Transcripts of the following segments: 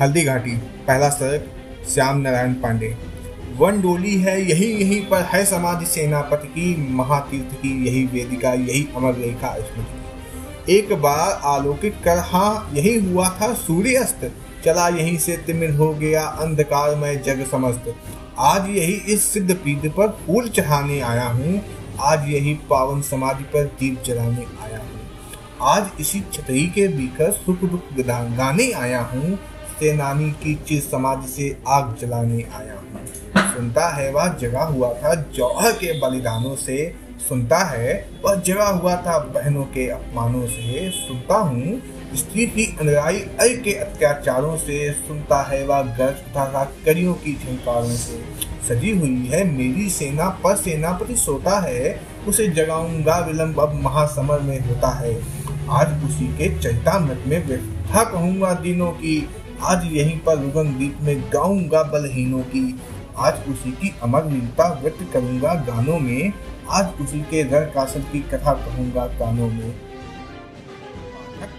हल्दी घाटी पहला सड़क श्याम नारायण पांडे। वन डोली है, यही यहीं पर है समाधि सेनापति की, महातीर्थ की, यही वेदिका, यही अमर रेखा स्मृति। एक बार आलोकित कर हाँ यही हुआ था सूर्यास्त। चला यहीं से तिमिर हो गया अंधकार में जग समस्त। आज यही इस सिद्ध पीठ पर फूल चढ़ाने आया हूँ। आज यही पावन समाधि पर दीप जलाने आया हूँ। आज इसी छतरी के बीकर सुख दुख गाने आया हूँ। सेनानी की चिर समाधि से आग जलाने आया। हूँ सुनता है वह जगा हुआ था, जौहर के बलिदानों से सुनता है वह जगा हुआ था, बहनों के अपमानों से सुनता हूँ। स्त्री की अनुराई अय के अत्याचारों से सुनता है वह गर्ज तथा करियों की झंकारों से। सजी हुई है मेरी सेना पर सेनापति सोता है, उसे जगाऊँगा विलंब, अब महासमर में होता है। आज उसी के चैता मत में व्यथा कहूँगा दिनों की आज यहीं पर रुगन गीत में गाऊँगा बलहीनों की। आज उसी की अमर वीरता व्यक्त करूँगा गानों में। आज उसी के रण कासल की कथा कहूँगा कानों में।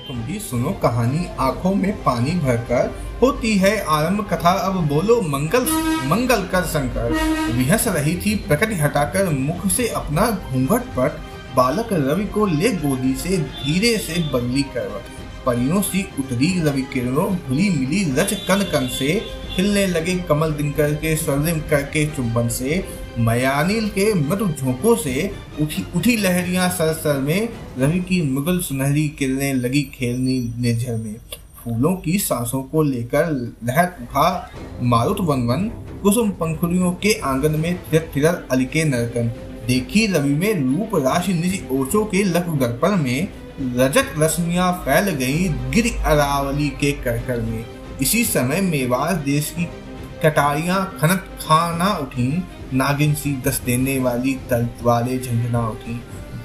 तुम भी सुनो कहानी। आँखों में पानी भरकर होती है आरंभ कथा। अब बोलो मंगल मंगल कर शंकर विहस रही थी प्रकृति हटाकर मुख से अपना घूंघट पट। बालक रवि को ले गोदी से धीरे से बदली करवट परियों सी उतरी रवि किरणों भूली मिली रच कन कन से। खिलने लगे कमल दिनकर के स्वर्णिम करके चुंबन से। मयानिल के मृदु झोंकों से उठी उठी लहरियाँ सर सर में। रवि की मुगल सुनहरी किरणें लगी खेलनी निर्झर में। फूलों की सांसों को लेकर लहर उठा मारुत वन वन कुसुम पंखुड़ियों के आँगन में तिरत तिरत अलिके नरकन। देखी रवि में रूप राशि निज ओचों के लख दर्पण में। रजत रश्मियाँ फैल गई गिर अरावली के करकर में। इसी समय मेवाड़ देश की कटारियाँ खनत खाना उठी, नागिन सी दस देने वाली तलवारें झंझना उठी।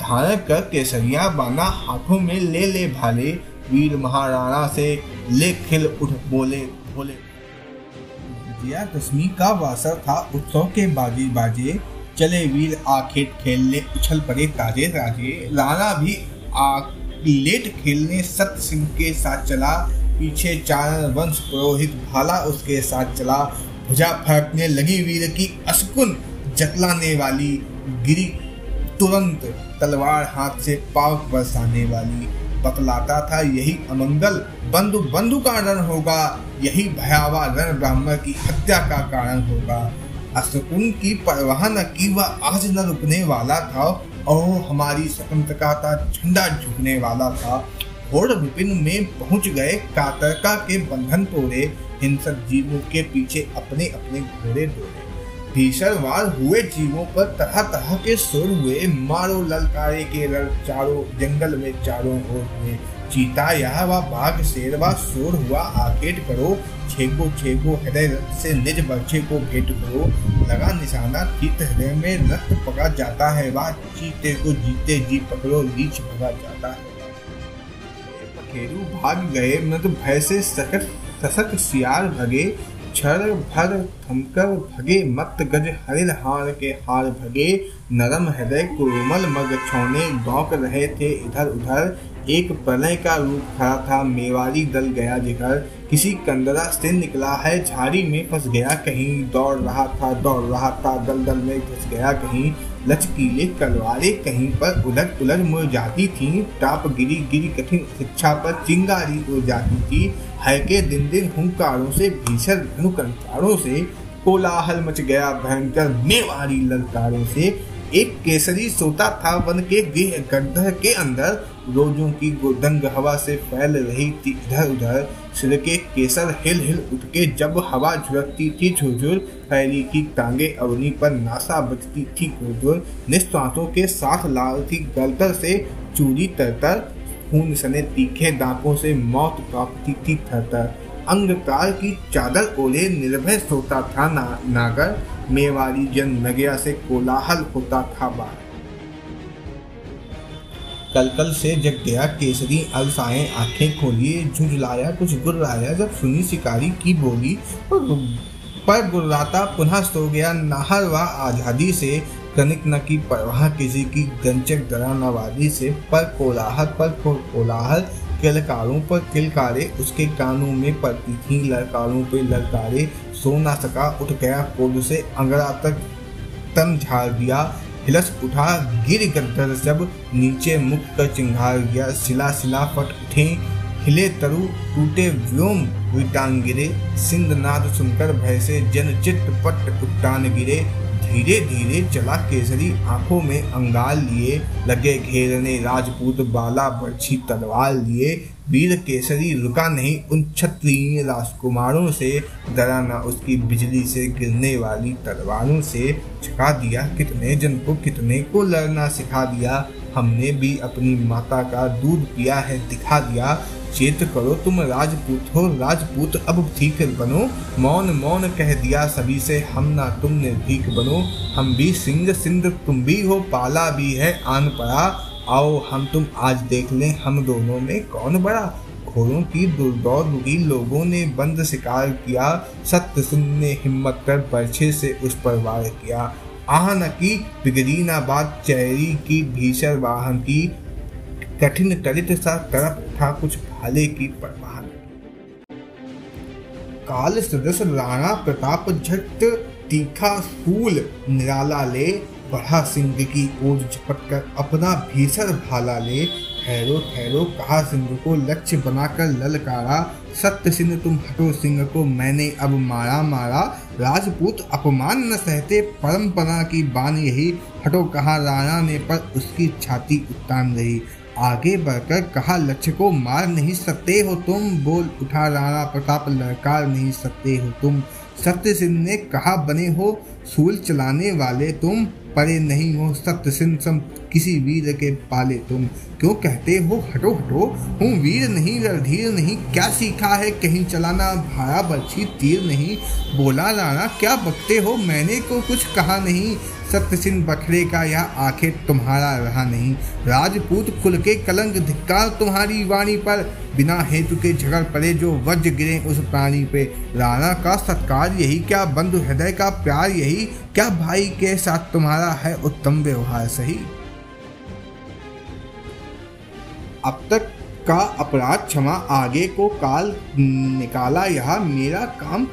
धारण कर केसरिया बाना हाथों में ले ले भाले, वीर महाराणा से ले खिल उठ बोले बोले। विजयादशमी का वासर था उत्सव के बाजे बाजे, चले वीर आखेट खेलने उछल पड़े ताजे ताजे। राणा भी आ लेट खेलने सत्य सिंह के साथ चला, पीछे चारण वंश पुरोहित भाला उसके साथ चला। भुजा फड़कने लगी वीर की अस्कुन जकलाने वाली, गिरी तुरंत तलवार हाथ से पाव बरसाने वाली। बतलाता था, यही अमंगल बंधु बंधु का रण होगा, यही भयावह रण ब्राह्मण की हत्या का कारण होगा। असकुन की परवाह न की, वह आज न रुकने वाला था। और हमारी स्वतंत्रता का झंडा झुकने वाला था। और विपिन में पहुँच गए कातरका के बंधन तोड़े। हिंसक जीवों के पीछे अपने अपने घोड़े दौड़े। भीषण वार हुए जीवों पर तरह तरह के सुर हुए। मारो ललकारे के लल चारों जंगल में चारों ओर हुए। चीता, यह व बाघ शेर व शोर हुआ, आकेट करो, छेको छेको, हृदय से निज बच्चे को भेंट करो। लगा निशाना चित हृदय में रक्त पका जाता है, वह चीते को जीते जी पकड़ो, लीच भगा जाता है। पखेरु भाग गए, मृत भय से सकट सशक सियार भगे, क्षर भर थमकर भगे मत गज हरिल हार के हार भगे, नरम हृदय कोमल मग छोने दौक रहे थे इधर उधर एक प्रलय का रूप खड़ा था। मेवाड़ी दल गया जिगर किसी कंदरा से निकला है। झाड़ी में फंस गया कहीं। दौड़ रहा था, दौड़ रहा था। दल दल में घुस गया कहीं। लचकीले कलवारे कहीं पर उलट उलट मुड़ जाती थी। टाप गिरी गिरी कठिन शिक्षा पर चिंगारी उड़ जाती थी। है के दिन दिन हुंकारों से, भीषण धनुकंकारों से, कोलाहल मच गया भयंकर मेवाड़ी ललकारों से। एक केसरी सोता था वन के गृह गड्ढर के अंदर। रोजों की गोदंग हवा से फैल रही थी इधर उधर। सिर के केसर हिल हिल उठ के जब हवा झुरकती थी झुरझुर फैली की टांगे अवनी पर नासा बचती थी गुरदुर निस्वासों के साथ लाल थी गलतर से चूरी तरतर। खून सने तीखे दांतों से मौत कांपती थी थरतर अंगकार की चादर ओले निर्भय सोता था ना, नागर। मेवाड़ी जन नगया से कोलाहल होता था बार कल कल से जग गया केसरी, अलसाए आँखें खोली, झुंझलाया, कुछ गुर्राया, जब सुनी शिकारी की बोली, पर गुर्राता पुनः सो गया, नाहर व आज़ादी से, कनिक न की परवाह, किसी की गंचक दरा नवादी से, पर कोलाहल पर कोलाहल, किलकारों पर किलकारे, उसके कानों में पड़ती थी लड़कारों पे लड़कारे सो ना सका उठ गया कोड से अंगड़ा तक तन झाड़ दिया, हिलस उठा, गिर गद्दर जब नीचे मुख कर चिंगार गया सिला सिला फट उठे, हिले तरु टूटे व्योम विटान गिरे सिंध नाद सुनकर भय से जन चित्त पट उट्टान गिरे धीरे धीरे चला केसरी आँखों में अंगाल लिए, लगे घेरने, राजपूत बाला बर्छी तलवार लिए। वीर केसरी रुका नहीं उन क्षत्रिय राजकुमारों से, डरा न उसकी बिजली से गिरने वाली तलवारों से। छका दिया कितने जन को कितने को लड़ना सिखा दिया। हमने भी अपनी माता का दूध पिया है, दिखा दिया। चेत करो, तुम राजपूत हो, राजपूत अब ठीक बनो। मौन मौन कह दिया सभी से, हम ना तुम निर्भीक बनो। हम भी सिंह सिंध तुम भी हो, पाला भी है आन पड़ा। आओ, हम तुम आज देख लें, हम दोनों में कौन बड़ा? घोड़ों की दुर्दौर रुकी लोगों ने बंद शिकार किया। सत्य सिंह ने हिम्मत कर बर्छे से उस पर वार किया। आह न की, बिगड़ी ना बात चेहरी की, भीषण वाहन की। कठिन तरित सा तरफ़ था कुछ भाले की परवाह काल सदस राणा प्रताप झट तीखा फूल निराला ले, बढ़ा सिंह की ओर झपट कर अपना भीषण भाला ले। ठहरो ठहरो, कहा सिंह को लक्ष्य बनाकर ललकारा। सत्य सिंह, तुम हटो सिंह को, मैंने अब मारा मारा। राजपूत अपमान न सहते, परंपरा की बान यही। हटो, कहा राणा ने पर उसकी छाती उत्तान रही। आगे बढ़कर कहा, लक्ष्य को मार नहीं सकते हो तुम, बोल उठा राणा प्रताप लड़कार नहीं सकते हो तुम। सत्य सिंह ने कहा, बने हो, सूल चलाने वाले तुम, परे नहीं हो सत्य सिंह सम, किसी वीर के पाले तुम। क्यों कहते हो, हटो हटो, हूँ वीर नहीं रणधीर नहीं, क्या सीखा है, कहीं चलाना भाड़ा बर्छी तीर नहीं। बोला राणा, क्या बकते हो, मैंने को कुछ कहा नहीं सत्य सिंह बखरे का यह आखिर तुम्हारा रहा नहीं। राजपूत खुल के कलंक धिक्कार तुम्हारी वाणी पर। बिना हेतु के झगड़ पड़े जो वज्र गिरे उस प्राणी पे। राणा का सत्कार यही, क्या बंधु हृदय का प्यार यही? क्या भाई के साथ तुम्हारा है उत्तम व्यवहार सही? अब तक का अपराध क्षमा आगे को काल निकाला यह मेरा काम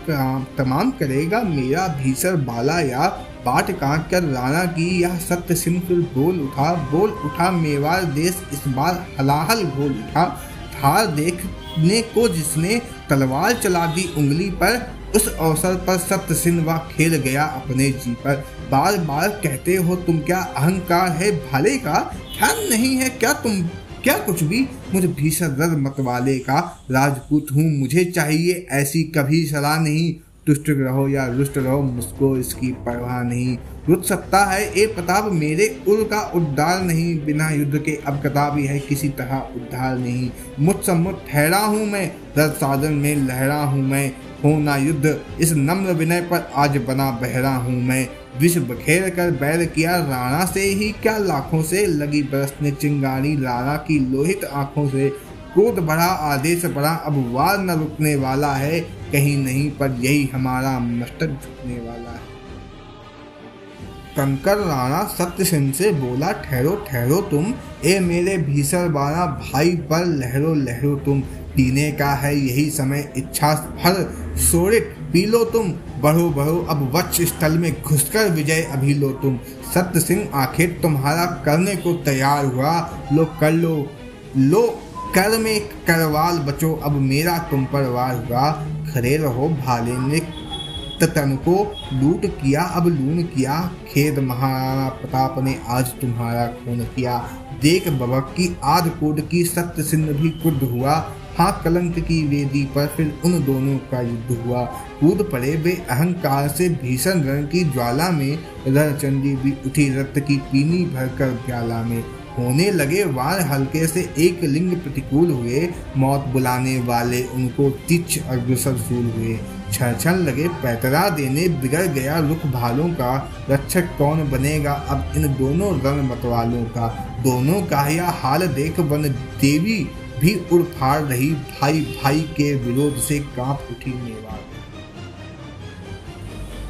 तमाम करेगा। मेरा भीषण बाला या बाट काट कर राणा की यह सत्य सिंह बोल उठा बोल उठा, मेवाड़ देश इस बार हलाहल बोल उठा। थार देखने को जिसने तलवार चला दी उंगली पर, उस अवसर पर सत्य सिंह वह खेल गया अपने जी पर। बार बार कहते हो तुम क्या अहंकार है भाले का? ध्यान नहीं है क्या तुम, क्या कुछ भी? मुझे भीषण रद मतवाले का। राजपूत हूँ, मुझे चाहिए ऐसी कभी सलाह नहीं। तुष्ट रहो या रुष्ट रहो, मुझको इसकी परवाह नहीं। रुक सकता है ए प्रताप, मेरे उल का उद्धार नहीं। बिना युद्ध के अब कताबी है किसी तरह उद्धार नहीं। मुझ सम्मुख ठहरा हूँ मैं, रथ साधन में लहरा हूँ मैं। हो ना युद्ध, इस नम्र विनय पर आज बना बहरा हूँ मैं। विष बखेर कर बैर किया राणा से ही, क्या लाखों से लगी बरसने चिंगारी राणा की लोहित आँखों से। क्रोध बढ़ा, आदेश बढ़ा, अब वार न रुकने वाला है, कहीं नहीं, पर यही हमारा मस्तक झुकने वाला है। कंकर राणा सत्य सिंह से बोला, ठहरो ठहरो तुम, ए मेरे भीषण बारा भाई पर लहरो लहरो तुम, पीने का है यही समय इच्छा भर सोरित पी लो तुम, बढ़ो बढ़ो, अब वक्ष स्थल में घुसकर विजय अभी लो तुम सत्य सिंह आखिर तुम्हारा करने को तैयार हुआ, लो, कर लो लो कर में करवाल बचो, अब मेरा तुम पर वार हुआ। खड़े रहो भाले ने तन को लूट किया, अब लून किया। खेद महाराणा प्रताप ने आज तुम्हारा खून किया। देख बबक की आध कोड की सत्य सिंह भी कुर्द हुआ। हाँ कलंक की वेदी पर फिर उन दोनों का युद्ध हुआ। कूद पड़े वे अहंकार से, भीषण रण की ज्वाला में। रणचंडी भी उठी रक्त की पीनी भरकर प्याला में। होने लगे। वार हल्के से एक लिंग प्रतिकूल हुए। मौत बुलाने वाले उनको तिच अग्रसर फूल हुए। छन लगे पैतरा देने बिगड़ गया रुख भालों का। रक्षक कौन बनेगा अब इन दोनों रंग मतवालों का। दोनों का यह हाल देख वन देवी भी उड़ फाड़ रही। भाई भाई के विरोध से काँप उठी मेवाड़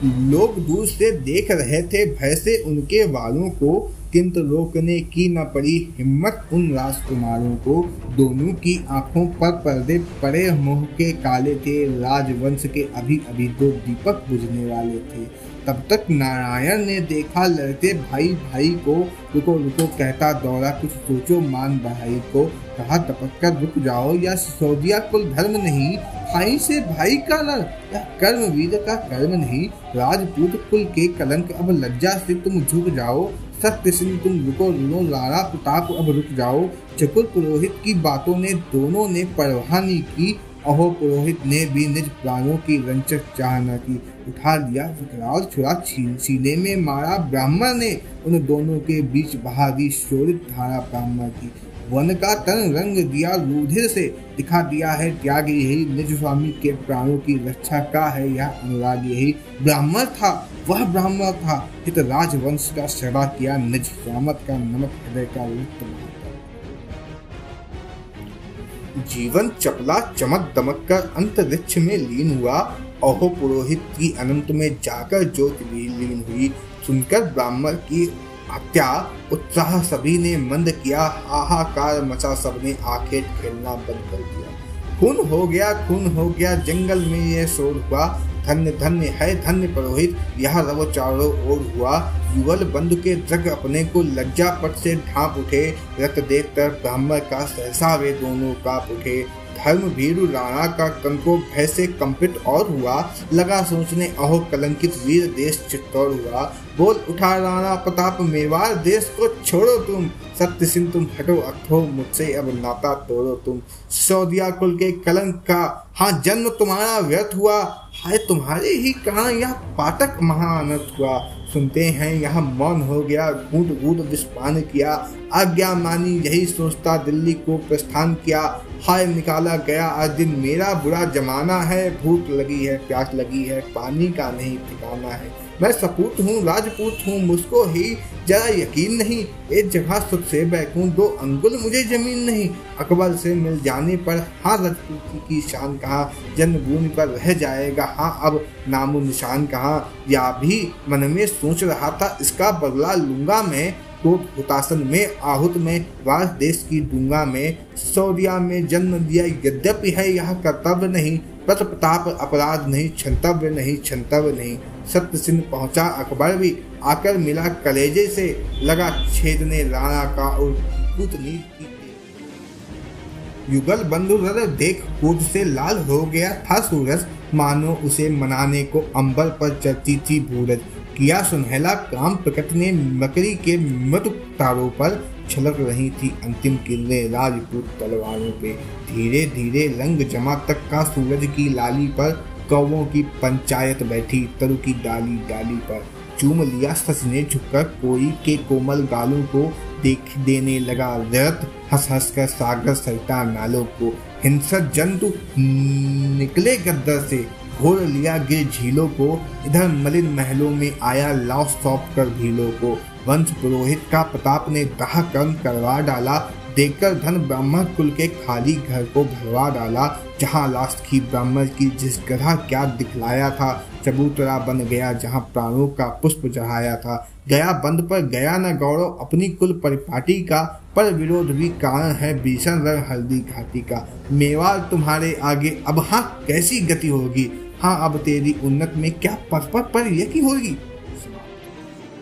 लोग दूर से देख रहे थे, भय से उनके वालों को किंतु रोकने की न पड़ी हिम्मत उन राजकुमारों को। दोनों की आँखों पर पर्दे पड़े, मुँह के काले थे। राजवंश के अभी अभी दो दीपक बुझने वाले थे। तब तक नारायण ने देखा लड़ते भाई भाई को, रुको रुको, कहता दौड़ा, कुछ सोचो, मान भाई को। कहा टपक कर रुक जाओ, या सौदिया कुल धर्म नहीं। भाई से भाई का न या कर्म वीर का कर्म नहीं। राजपूत कुल के कलंक अब लज्जा से तुम झुक जाओ। सत्य सिंह, तुम रुको, रुनो, लारा, प्रताप, अब रुक जाओ। चकुर पुरोहित की बातों ने दोनों ने परवाह नहीं की। अहो, पुरोहित ने भी निज प्राणों की रंचक चाहना की। उठा लिया विकराल छुरा छीन सीने में मारा ब्राह्मण ने। उन दोनों के बीच बहादी शोरित धारा ब्राह्मण की। वन का तन रंग दिया लूधिर से। दिखा दिया है त्याग यही निज स्वामी के प्राणों की रक्षा का है यह अनुराग यही ब्राह्मण था, वह ब्राह्मण था। हित राजवंश का सेवा किया, निज स्वामत का नमक हृदय का उत्तम जीवन चपला चमक दमक कर अंतरिक्ष में लीन हुआ। अहो पुरोहित की अनंत में जाकर ज्योति भी लीन हुई। सुनकर ब्राह्मण की हत्या, उत्साह सभी ने मंद किया, हाहाकार मचा सबने आखेट खेलना बंद कर दिया। खून हो गया, खून हो गया, जंगल में यह शोर हुआ। धन्य धन्य है, धन्य पुरोहित, यह रव चारों ओर हुआ। युगल बंधु के जग अपने को लज्जा पट से ढांप उठे। रक्त देख कर ब्राह्मण का सहसा वे दोनों काप उठे। धर्म भीरु राणा का कंको भय से कंपित और हुआ। लगा सोचने, अहो, कलंकित वीर देश चित्तौर हुआ। बोल उठा राणा प्रताप, मेवाड़ देश को छोड़ो तुम। सत्य सिंह, तुम हटो अथो मुझसे, अब नाता तोड़ो तुम। सौदिया कुल के कलंक का हाँ जन्म तुम्हारा व्यर्थ हुआ। हाय, तुम्हारे ही कहा यह पाठक महानत हुआ। सुनते हैं, यहाँ मौन हो गया घूट घूट विस्पान किया। आज्ञा मानी, यही सोचता दिल्ली को प्रस्थान किया। हाय निकाला गया, आज दिन मेरा बुरा जमाना है। भूख लगी है, प्यास लगी है, पानी का नहीं ठिकाना है। मैं सपूत हूँ राजपूत हूँ, मुझको ही जरा यकीन नहीं। एक जगह सुख से बैठूं, दो अंगुल मुझे ज़मीन नहीं। अकबर से मिल जाने पर हाँ राजपूती की शान कहा? जन्मभूमि पर रह जाएगा। हाँ अब नामो निशान कहा? या भी मन में सोच रहा था, इसका बदला लूँगा मैं। तो हुतासन में, आहुत में, वास देश की डूँगा में। सौरिया में जन्म दिया यद्यपि है यह कर्तव्य नहीं। प्रत प्रताप अपराध नहीं क्षंतव्य नहीं क्षंतव्य नहीं। सत्य सिंह पहुँचा, अकबर भी आकर मिला कलेजे से। लगा, छेदने राणा का और युगल बंधु देख कूद से लाल हो गया था सूरज। मानो उसे मनाने को अंबर पर चलती थी भूरज किया सुनहला काम प्रकट ने मकरी के मत तारों पर छलक रही थी अंतिम किले राजपूत तलवारों पे। धीरे धीरे रंग जमा तक का सूरज की लाली पर कौवों की पंचायत बैठी, तरु की डाली डाली पर चूम लिया सच ने झुककर कोई के कोमल गालों को देख देने लगा। रत हंस हंस कर सागर सरिता नालों को। हिंसक जंतु निकले गद्दर से। घोर लिया गिर झीलों को। इधर मलिन महलों में आया लाव सौंप कर भीलों को। वंश पुरोहित का प्रताप ने दाह कर्म करवा डाला। देखकर धन ब्राह्मण कुल के खाली घर को भरवा डाला जहाँ लास्ट की ब्राह्मण की जिस ग्रह क्या दिखलाया था चबूतरा बन गया जहाँ प्राणों का पुष्प चढ़ाया था। गया बंद पर गया न गौरव अपनी कुल परिपाटी का पर विरोध भी कारण है भीषण रंग हल्दी घाटी का। मेवाड़ तुम्हारे आगे अब हाँ कैसी गति होगी? हाँ अब तेरी उन्नत में क्या पथ पर, पर यकी होगी?